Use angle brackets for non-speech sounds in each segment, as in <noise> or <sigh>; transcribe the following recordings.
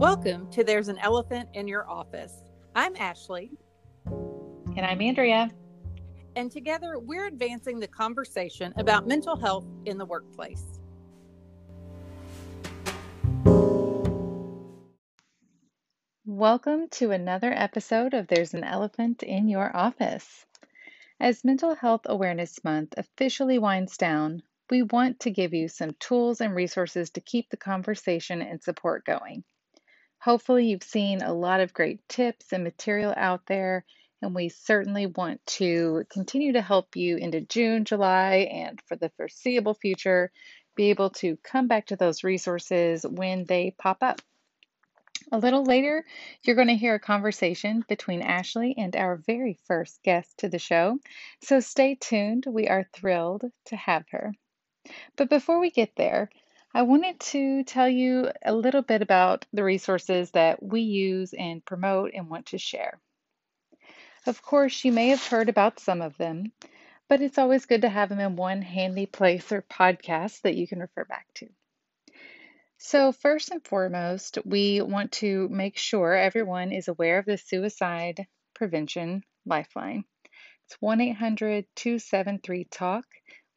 Welcome to There's an Elephant in Your Office. I'm Ashley. And I'm Andrea. And together we're advancing the conversation about mental health in the workplace. Welcome to another episode of There's an Elephant in Your Office. As Mental Health Awareness Month officially winds down, we want to give you some tools and resources to keep the conversation and support going. Hopefully, you've seen a lot of great tips and material out there, and we certainly want to continue to help you into June, July, and for the foreseeable future, be able to come back to those resources when they pop up. A little later, you're going to hear a conversation between Ashley and our very first guest to the show, so stay tuned. We are thrilled to have her. But before we get there, I wanted to tell you a little bit about the resources that we use and promote and want to share. Of course, you may have heard about some of them, but it's always good to have them in one handy place or podcast that you can refer back to. So, first and foremost, we want to make sure everyone is aware of the Suicide Prevention Lifeline. It's 1 800 273 TALK.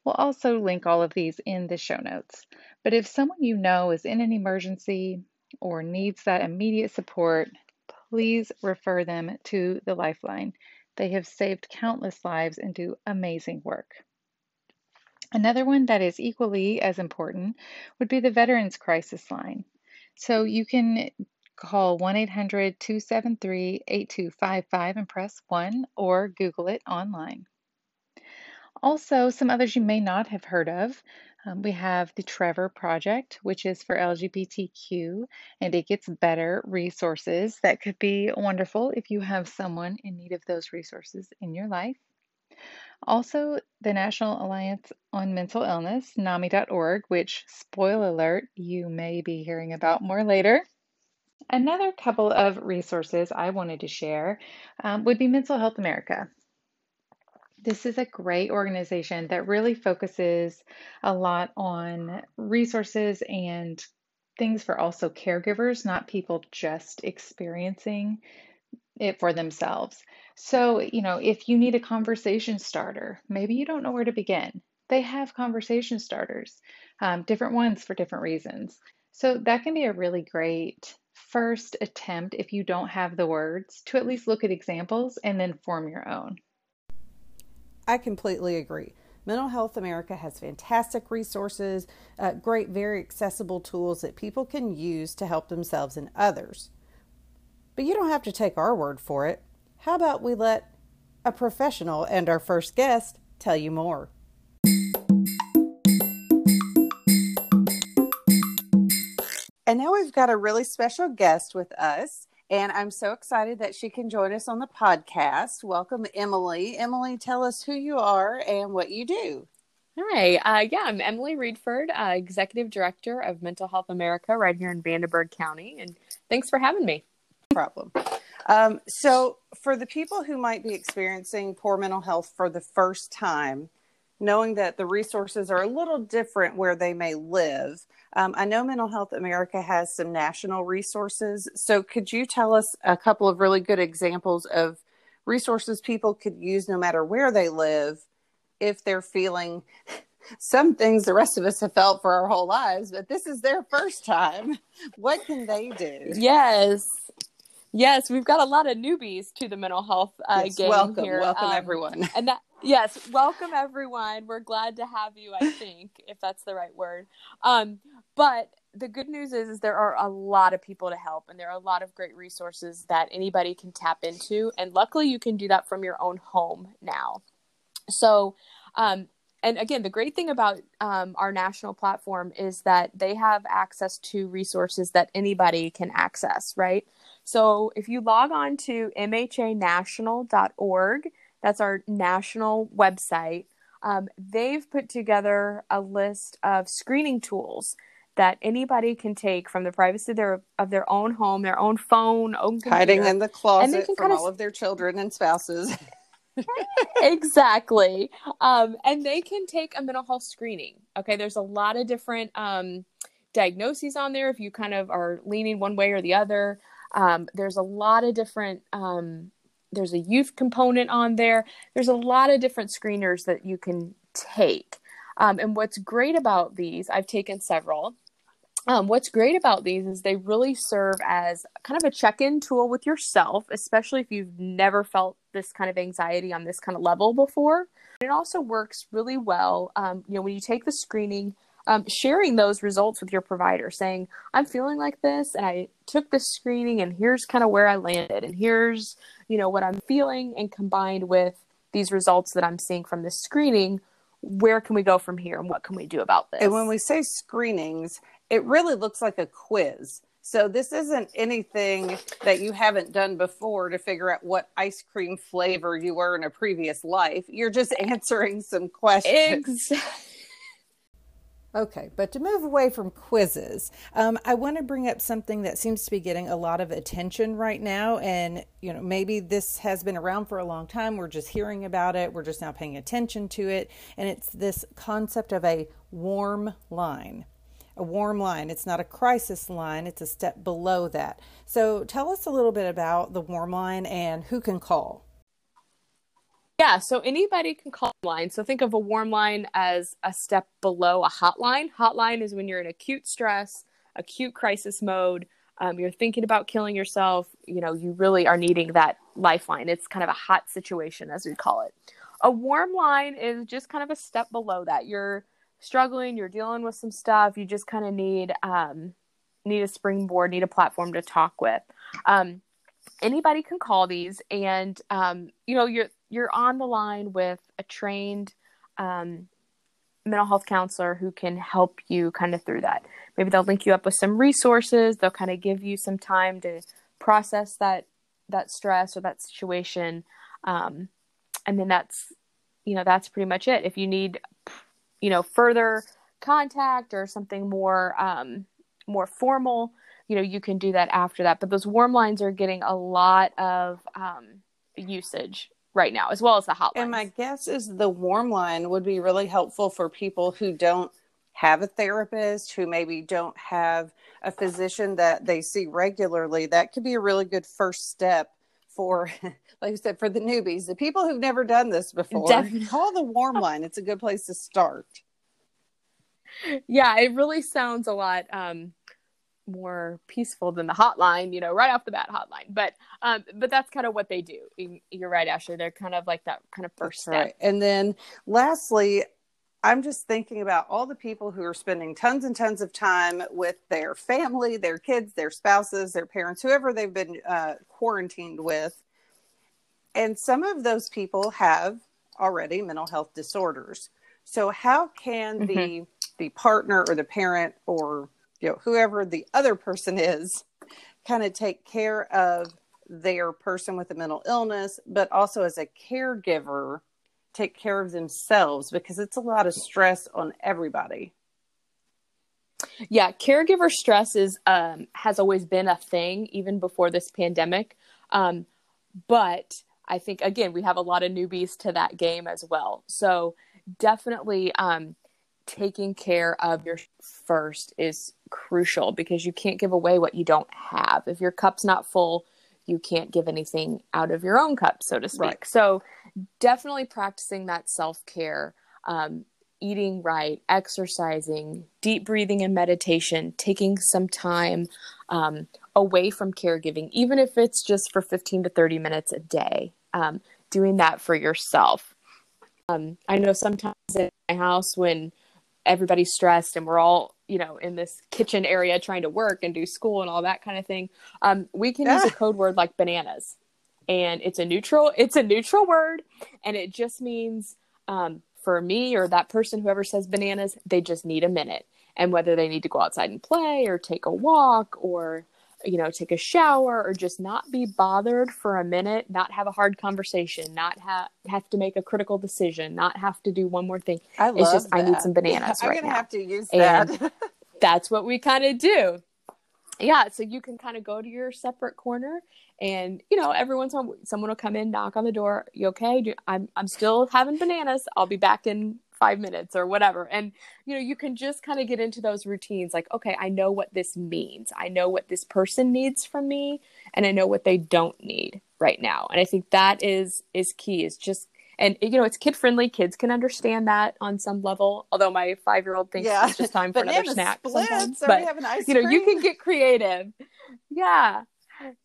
We'll also link all of these in the show notes. But if someone you know is in an emergency or needs that immediate support, please refer them to the Lifeline. They have saved countless lives and do amazing work. Another one that is equally as important would be the Veterans Crisis Line. So you can call 1 800 273 8255 and press 1 or Google it online. Also, some others you may not have heard of. Um, we have the Trevor Project, which is for LGBTQ, and it gets better resources that could be wonderful if you have someone in need of those resources in your life. Also, the National Alliance on Mental Illness, NAMI.org, which, spoiler alert, you may be hearing about more later. Another couple of resources I wanted to share um, would be Mental Health America. This is a great organization that really focuses a lot on resources and things for also caregivers, not people just experiencing it for themselves. So, you know, if you need a conversation starter, maybe you don't know where to begin. They have conversation starters, um, different ones for different reasons. So, that can be a really great first attempt if you don't have the words to at least look at examples and then form your own. I completely agree. Mental Health America has fantastic resources, uh, great, very accessible tools that people can use to help themselves and others. But you don't have to take our word for it. How about we let a professional and our first guest tell you more? And now we've got a really special guest with us, and I'm so excited that she can join us on the podcast. Welcome, Emily. Emily, tell us who you are and what you do. Hi, uh, yeah, I'm Emily Reidford, uh, Executive Director of Mental Health America right here in Vanderburgh County, and thanks for having me No problem. Um, so, for the people who might be experiencing poor mental health for the first time, knowing that the resources are a little different where they may live, um, I know Mental Health America has some national resources. So, could you tell us a couple of really good examples of resources people could use no matter where they live if they're feeling <laughs> some things the rest of us have felt for our whole lives, but this is their first time? <laughs> What can they do? Yes. Yes, we've got a lot of newbies to the mental health uh, yes, game welcome, here. Welcome, um, everyone. And that, yes, welcome everyone. We're glad to have you. I think, if that's the right word. Um, but the good news is, is there are a lot of people to help, and there are a lot of great resources that anybody can tap into. And luckily, you can do that from your own home now. So, um, and again, the great thing about um, our national platform is that they have access to resources that anybody can access, right? So if you log on to mhanational.org, that's our national website, um, they've put together a list of screening tools that anybody can take from the privacy of their, of their own home, their own phone, own computer, hiding in the closet from all of their children and spouses. <laughs> exactly. Um, and they can take a mental health screening. Okay, there's a lot of different um, diagnoses on there if you kind of are leaning one way or the other. Um, there's a lot of different, um, there's a youth component on there. There's a lot of different screeners that you can take. Um, and what's great about these, I've taken several. Um, what's great about these is they really serve as kind of a check in tool with yourself, especially if you've never felt this kind of anxiety on this kind of level before. It also works really well. Um, you know, when you take the screening, um, sharing those results with your provider, saying, I'm feeling like this, and I took this screening, and here's kind of where I landed, and here's, you know, what I'm feeling, and combined with these results that I'm seeing from this screening, where can we go from here, and what can we do about this? And when we say screenings, it really looks like a quiz. So this isn't anything that you haven't done before to figure out what ice cream flavor you were in a previous life. You're just <laughs> answering some questions. Exactly. Okay, but to move away from quizzes, um, I want to bring up something that seems to be getting a lot of attention right now. And, you know, maybe this has been around for a long time. We're just hearing about it, we're just now paying attention to it. And it's this concept of a warm line. A warm line. It's not a crisis line, it's a step below that. So tell us a little bit about the warm line and who can call. Yeah, so anybody can call line. So think of a warm line as a step below a hotline. Hotline is when you're in acute stress, acute crisis mode. Um, you're thinking about killing yourself. You know, you really are needing that lifeline. It's kind of a hot situation, as we call it. A warm line is just kind of a step below that. You're struggling. You're dealing with some stuff. You just kind of need um, need a springboard, need a platform to talk with. Um, anybody can call these, and um, you know, you're you're on the line with a trained um, mental health counselor who can help you kind of through that. Maybe they'll link you up with some resources. They'll kind of give you some time to process that that stress or that situation, um, and then that's you know that's pretty much it. If you need you know further contact or something more um, more formal, you know you can do that after that. But those warm lines are getting a lot of um, usage right now, as well as the hotline. And my guess is the warm line would be really helpful for people who don't have a therapist, who maybe don't have a physician that they see regularly. That could be a really good first step for, <laughs> like I said, for the newbies, the people who've never done this before. Definitely. Call the warm line. It's a good place to start. <laughs> Yeah, it really sounds a lot. Um, more peaceful than the hotline, you know, right off the bat hotline. But um, but that's kind of what they do. You're right, Ashley. They're kind of like that kind of first that's step. Right. And then lastly, I'm just thinking about all the people who are spending tons and tons of time with their family, their kids, their spouses, their parents, whoever they've been uh, quarantined with. And some of those people have already mental health disorders. So how can mm-hmm. the the partner or the parent or you know whoever the other person is kind of take care of their person with a mental illness but also as a caregiver take care of themselves because it's a lot of stress on everybody. Yeah caregiver stress is um, has always been a thing even before this pandemic um, but i think again we have a lot of newbies to that game as well. So definitely um, taking care of your first is crucial because you can't give away what you don't have. If your cup's not full, you can't give anything out of your own cup, so to speak. Right. So, definitely practicing that self care, um, eating right, exercising, deep breathing and meditation, taking some time um, away from caregiving, even if it's just for 15 to 30 minutes a day, um, doing that for yourself. Um, I know sometimes in my house when everybody's stressed and we're all you know in this kitchen area trying to work and do school and all that kind of thing um, we can use a <laughs> code word like bananas. And it's a neutral it's a neutral word. And it just means um, for me or that person whoever says bananas they just need a minute. And whether they need to go outside and play or take a walk or you know take a shower or just not be bothered for a minute not have a hard conversation not ha- have to make a critical decision not have to do one more thing. I love it's just that. i need some <laughs> bananas yeah, right i'm gonna now. have to use that. and <laughs> that's what we kind of do. Yeah so you can kind of go to your separate corner and you know every once in a while someone will come in knock on the door you okay? Do, i'm i'm still having bananas. I'll be back in five minutes or whatever. And, you know, you can just kind of get into those routines like, okay, I know what this means. I know what this person needs from me and I know what they don't need right now. And I think that is, is key is just, and you know, it's kid friendly. Kids can understand that on some level. Although my five year old thinks yeah. it's just time for another snack. Sometimes. But, you know, you can get creative. Yeah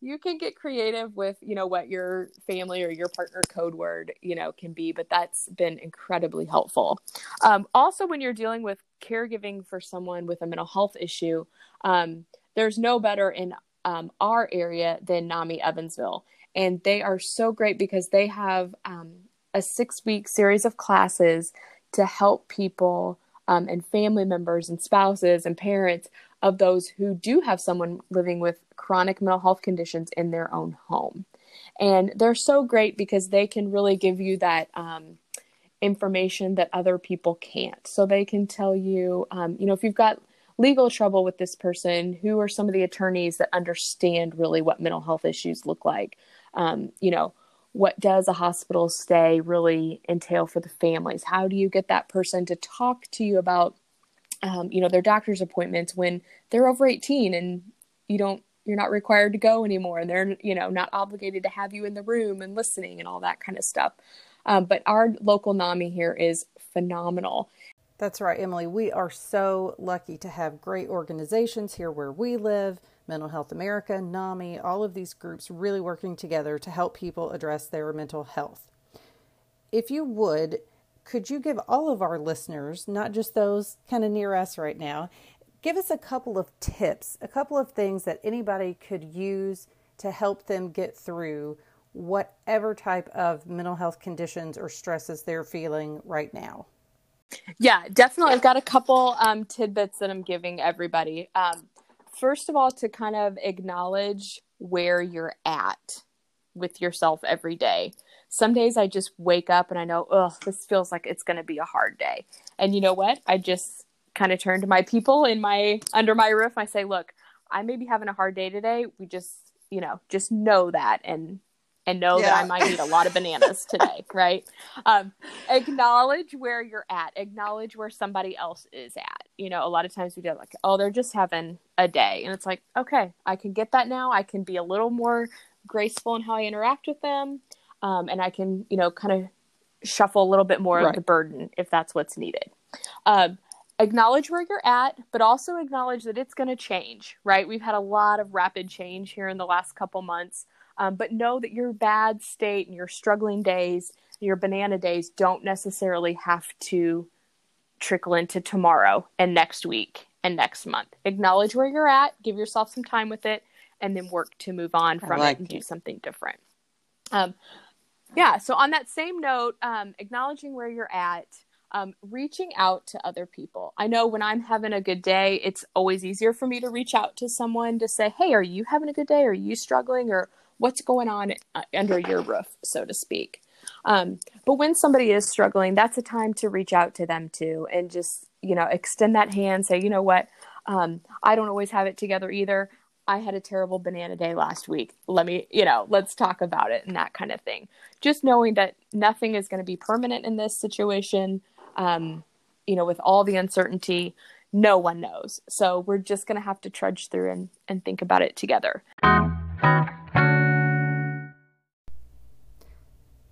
you can get creative with you know what your family or your partner code word you know can be but that's been incredibly helpful. Um, also when you're dealing with caregiving for someone with a mental health issue um, there's no better in um, our area than nami evansville. And they are so great because they have um, a six week series of classes to help people um, and family members and spouses and parents of those who do have someone living with chronic mental health conditions in their own home. And they're so great because they can really give you that um, information that other people can't. So they can tell you, um, you know, if you've got legal trouble with this person, who are some of the attorneys that understand really what mental health issues look like? Um, you know, what does a hospital stay really entail for the families? How do you get that person to talk to you about um, you know, their doctor's appointments when they're over 18 and you don't, you're not required to go anymore and they're, you know, not obligated to have you in the room and listening and all that kind of stuff. Um, but our local NAMI here is phenomenal. That's right, Emily. We are so lucky to have great organizations here where we live Mental Health America, NAMI, all of these groups really working together to help people address their mental health. If you would, could you give all of our listeners, not just those kind of near us right now, give us a couple of tips, a couple of things that anybody could use to help them get through whatever type of mental health conditions or stresses they're feeling right now? Yeah, definitely. I've got a couple um, tidbits that I'm giving everybody. Um, first of all, to kind of acknowledge where you're at with yourself every day some days I just wake up and I know, oh, this feels like it's going to be a hard day. And you know what? I just kind of turn to my people in my under my roof. I say, look, I may be having a hard day today. We just, you know, just know that and and know yeah. that I might need a lot of bananas today, <laughs> right? Um, acknowledge where you're at. Acknowledge where somebody else is at. You know, a lot of times we go like, oh, they're just having a day, and it's like, okay, I can get that now. I can be a little more graceful in how I interact with them um, and I can, you know, kind of shuffle a little bit more right. of the burden if that's what's needed. Um, acknowledge where you're at, but also acknowledge that it's going to change, right? We've had a lot of rapid change here in the last couple months, um, but know that your bad state and your struggling days, your banana days don't necessarily have to trickle into tomorrow and next week and next month. Acknowledge where you're at, give yourself some time with it, and then work to move on from like it and it. do something different. Um, yeah. So on that same note, um, acknowledging where you're at, um, reaching out to other people. I know when I'm having a good day, it's always easier for me to reach out to someone to say, "Hey, are you having a good day? Are you struggling? Or what's going on uh, under your roof, so to speak." Um, but when somebody is struggling, that's a time to reach out to them too, and just you know extend that hand. Say, you know what, um, I don't always have it together either. I had a terrible banana day last week. Let me, you know, let's talk about it and that kind of thing. Just knowing that nothing is going to be permanent in this situation, um, you know, with all the uncertainty, no one knows. So we're just going to have to trudge through and, and think about it together.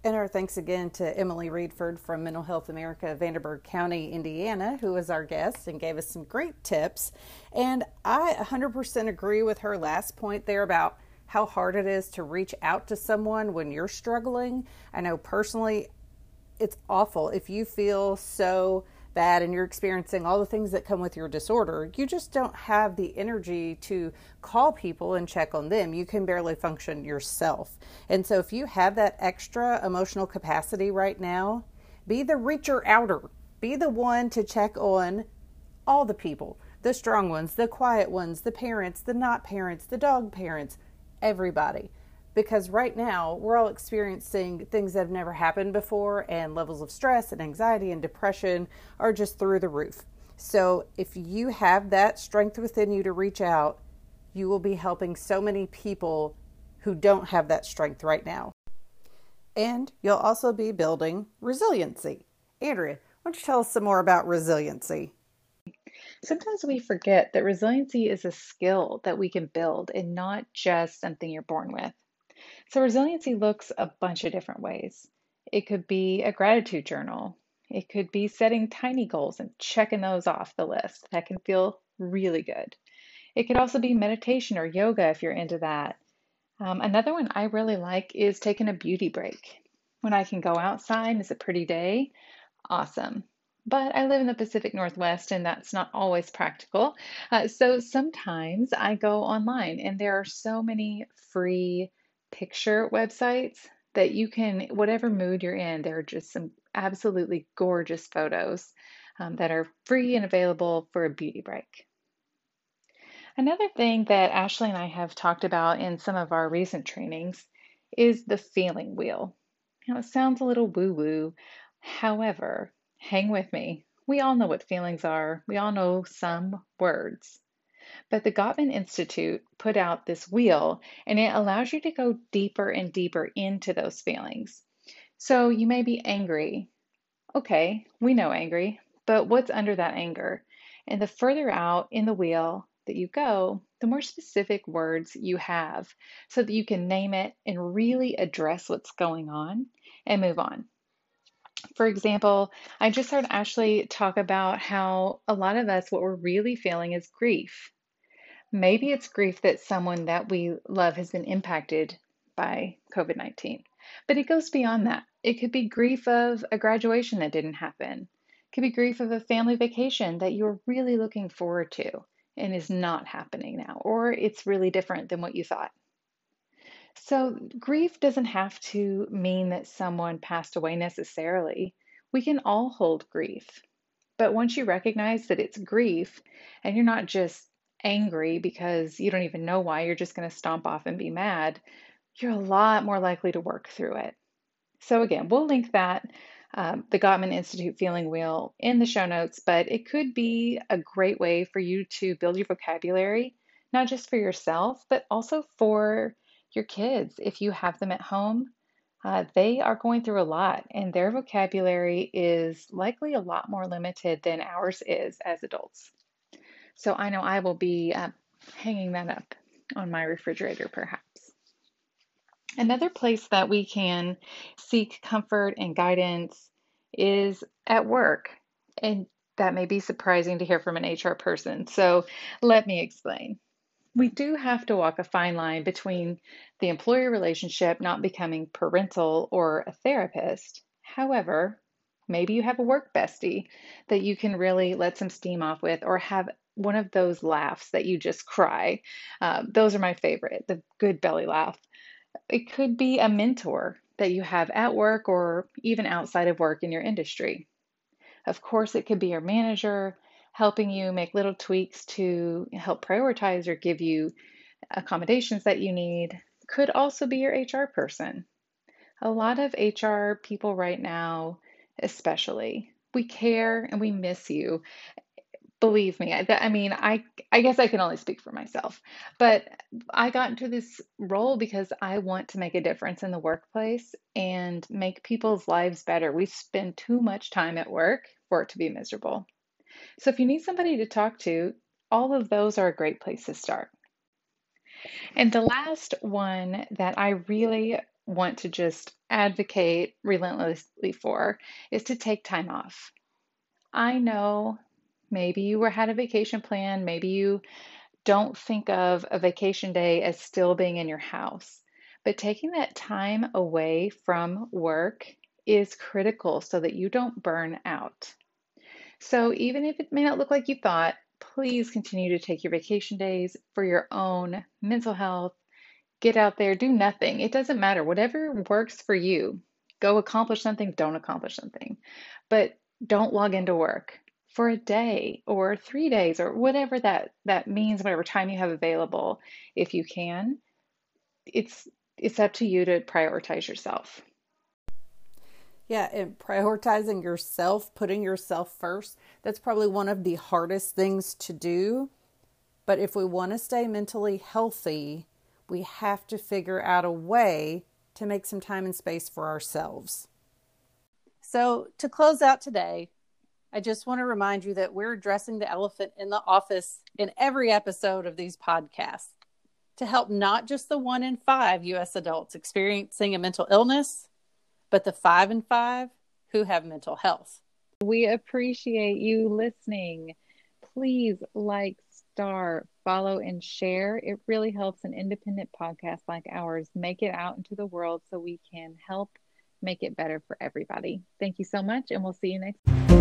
And our thanks again to Emily Reidford from Mental Health America, Vanderburgh County, Indiana, who was our guest and gave us some great tips. And I 100% agree with her last point there about how hard it is to reach out to someone when you're struggling. I know personally, it's awful if you feel so bad and you're experiencing all the things that come with your disorder, you just don't have the energy to call people and check on them. You can barely function yourself. And so, if you have that extra emotional capacity right now, be the reacher outer, be the one to check on all the people the strong ones, the quiet ones, the parents, the not parents, the dog parents, everybody because right now we're all experiencing things that have never happened before, and levels of stress and anxiety and depression are just through the roof. So, if you have that strength within you to reach out, you will be helping so many people who don't have that strength right now. And you'll also be building resiliency. Andrea, Why don't you tell us some more about resiliency? Sometimes we forget that resiliency is a skill that we can build and not just something you're born with. So, resiliency looks a bunch of different ways. It could be a gratitude journal, it could be setting tiny goals and checking those off the list. That can feel really good. It could also be meditation or yoga if you're into that. Um, another one I really like is taking a beauty break. When I can go outside, it's a pretty day, awesome. But I live in the Pacific Northwest and that's not always practical. Uh, so sometimes I go online and there are so many free picture websites that you can, whatever mood you're in, there are just some absolutely gorgeous photos um, that are free and available for a beauty break. Another thing that Ashley and I have talked about in some of our recent trainings is the feeling wheel. Now, it sounds a little woo woo. However, hang with me. We all know what feelings are, we all know some words. But the Gottman Institute put out this wheel and it allows you to go deeper and deeper into those feelings. So you may be angry. Okay, we know angry, but what's under that anger? And the further out in the wheel that you go, the more specific words you have so that you can name it and really address what's going on and move on. For example, I just heard Ashley talk about how a lot of us, what we're really feeling is grief. Maybe it's grief that someone that we love has been impacted by COVID 19, but it goes beyond that. It could be grief of a graduation that didn't happen, it could be grief of a family vacation that you're really looking forward to and is not happening now, or it's really different than what you thought. So, grief doesn't have to mean that someone passed away necessarily. We can all hold grief. But once you recognize that it's grief and you're not just angry because you don't even know why, you're just going to stomp off and be mad, you're a lot more likely to work through it. So, again, we'll link that, um, the Gottman Institute Feeling Wheel, in the show notes, but it could be a great way for you to build your vocabulary, not just for yourself, but also for your kids. If you have them at home, uh, they are going through a lot, and their vocabulary is likely a lot more limited than ours is as adults. So I know I will be uh, hanging that up on my refrigerator perhaps. Another place that we can seek comfort and guidance is at work. And that may be surprising to hear from an HR person. So let me explain. We do have to walk a fine line between the employer relationship not becoming parental or a therapist. However, maybe you have a work bestie that you can really let some steam off with or have one of those laughs that you just cry. Uh, those are my favorite, the good belly laugh. It could be a mentor that you have at work or even outside of work in your industry. Of course, it could be your manager helping you make little tweaks to help prioritize or give you accommodations that you need. Could also be your HR person. A lot of HR people right now, especially, we care and we miss you believe me I, I mean i i guess i can only speak for myself but i got into this role because i want to make a difference in the workplace and make people's lives better. We spend too much time at work for it to be miserable. So if you need somebody to talk to all of those are a great place to start. And the last one that i really want to just advocate relentlessly for is to take time off. I know Maybe you were had a vacation plan. Maybe you don't think of a vacation day as still being in your house. But taking that time away from work is critical so that you don't burn out. So even if it may not look like you thought, please continue to take your vacation days for your own mental health. Get out there, do nothing. It doesn't matter. Whatever works for you, go accomplish something, don't accomplish something. But don't log into work for a day or three days or whatever that that means whatever time you have available if you can it's it's up to you to prioritize yourself. Yeah and prioritizing yourself putting yourself first that's probably one of the hardest things to do. But if we want to stay mentally healthy we have to figure out a way to make some time and space for ourselves. So to close out today I just want to remind you that we're addressing the elephant in the office in every episode of these podcasts to help not just the one in five U.S. adults experiencing a mental illness, but the five in five who have mental health. We appreciate you listening. Please like, star, follow, and share. It really helps an independent podcast like ours make it out into the world so we can help make it better for everybody. Thank you so much, and we'll see you next time.